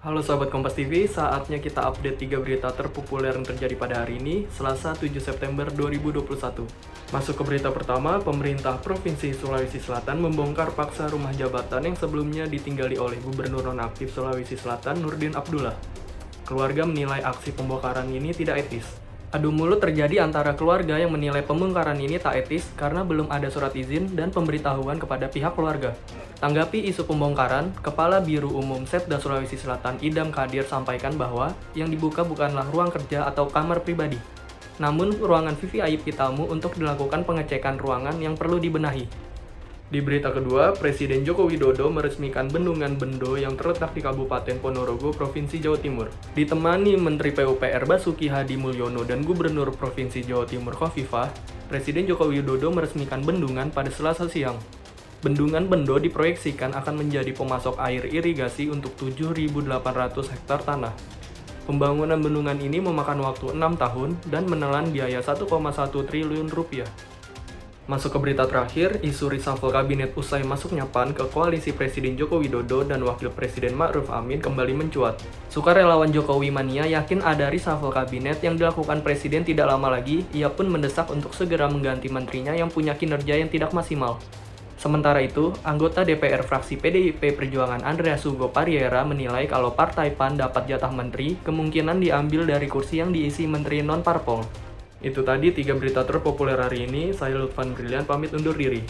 Halo sahabat Kompas TV, saatnya kita update 3 berita terpopuler yang terjadi pada hari ini, Selasa 7 September 2021. Masuk ke berita pertama, pemerintah Provinsi Sulawesi Selatan membongkar paksa rumah jabatan yang sebelumnya ditinggali oleh Gubernur Nonaktif Sulawesi Selatan Nurdin Abdullah. Keluarga menilai aksi pembongkaran ini tidak etis. Adu mulut terjadi antara keluarga yang menilai pembongkaran ini tak etis karena belum ada surat izin dan pemberitahuan kepada pihak keluarga. Tanggapi isu pembongkaran, Kepala Biru Umum Setda Sulawesi Selatan Idam Kadir sampaikan bahwa yang dibuka bukanlah ruang kerja atau kamar pribadi, namun ruangan VVIP tamu untuk dilakukan pengecekan ruangan yang perlu dibenahi. Di berita kedua, Presiden Joko Widodo meresmikan bendungan Bendo yang terletak di Kabupaten Ponorogo, Provinsi Jawa Timur. Ditemani Menteri PUPR Basuki Hadi Mulyono dan Gubernur Provinsi Jawa Timur Khofifah, Presiden Joko Widodo meresmikan bendungan pada Selasa siang. Bendungan Bendo diproyeksikan akan menjadi pemasok air irigasi untuk 7.800 hektar tanah. Pembangunan bendungan ini memakan waktu 6 tahun dan menelan biaya 1,1 triliun rupiah. Masuk ke berita terakhir, isu reshuffle kabinet usai masuknya PAN ke koalisi Presiden Joko Widodo dan Wakil Presiden Ma'ruf Amin kembali mencuat. Sukarelawan Jokowi Mania yakin ada reshuffle kabinet yang dilakukan Presiden tidak lama lagi, ia pun mendesak untuk segera mengganti menterinya yang punya kinerja yang tidak maksimal. Sementara itu, anggota DPR fraksi PDIP Perjuangan Andreas Sugo Pariera menilai kalau Partai PAN dapat jatah menteri, kemungkinan diambil dari kursi yang diisi menteri non-parpol. Itu tadi tiga berita terpopuler hari ini. Saya Lutfan Brilian pamit undur diri.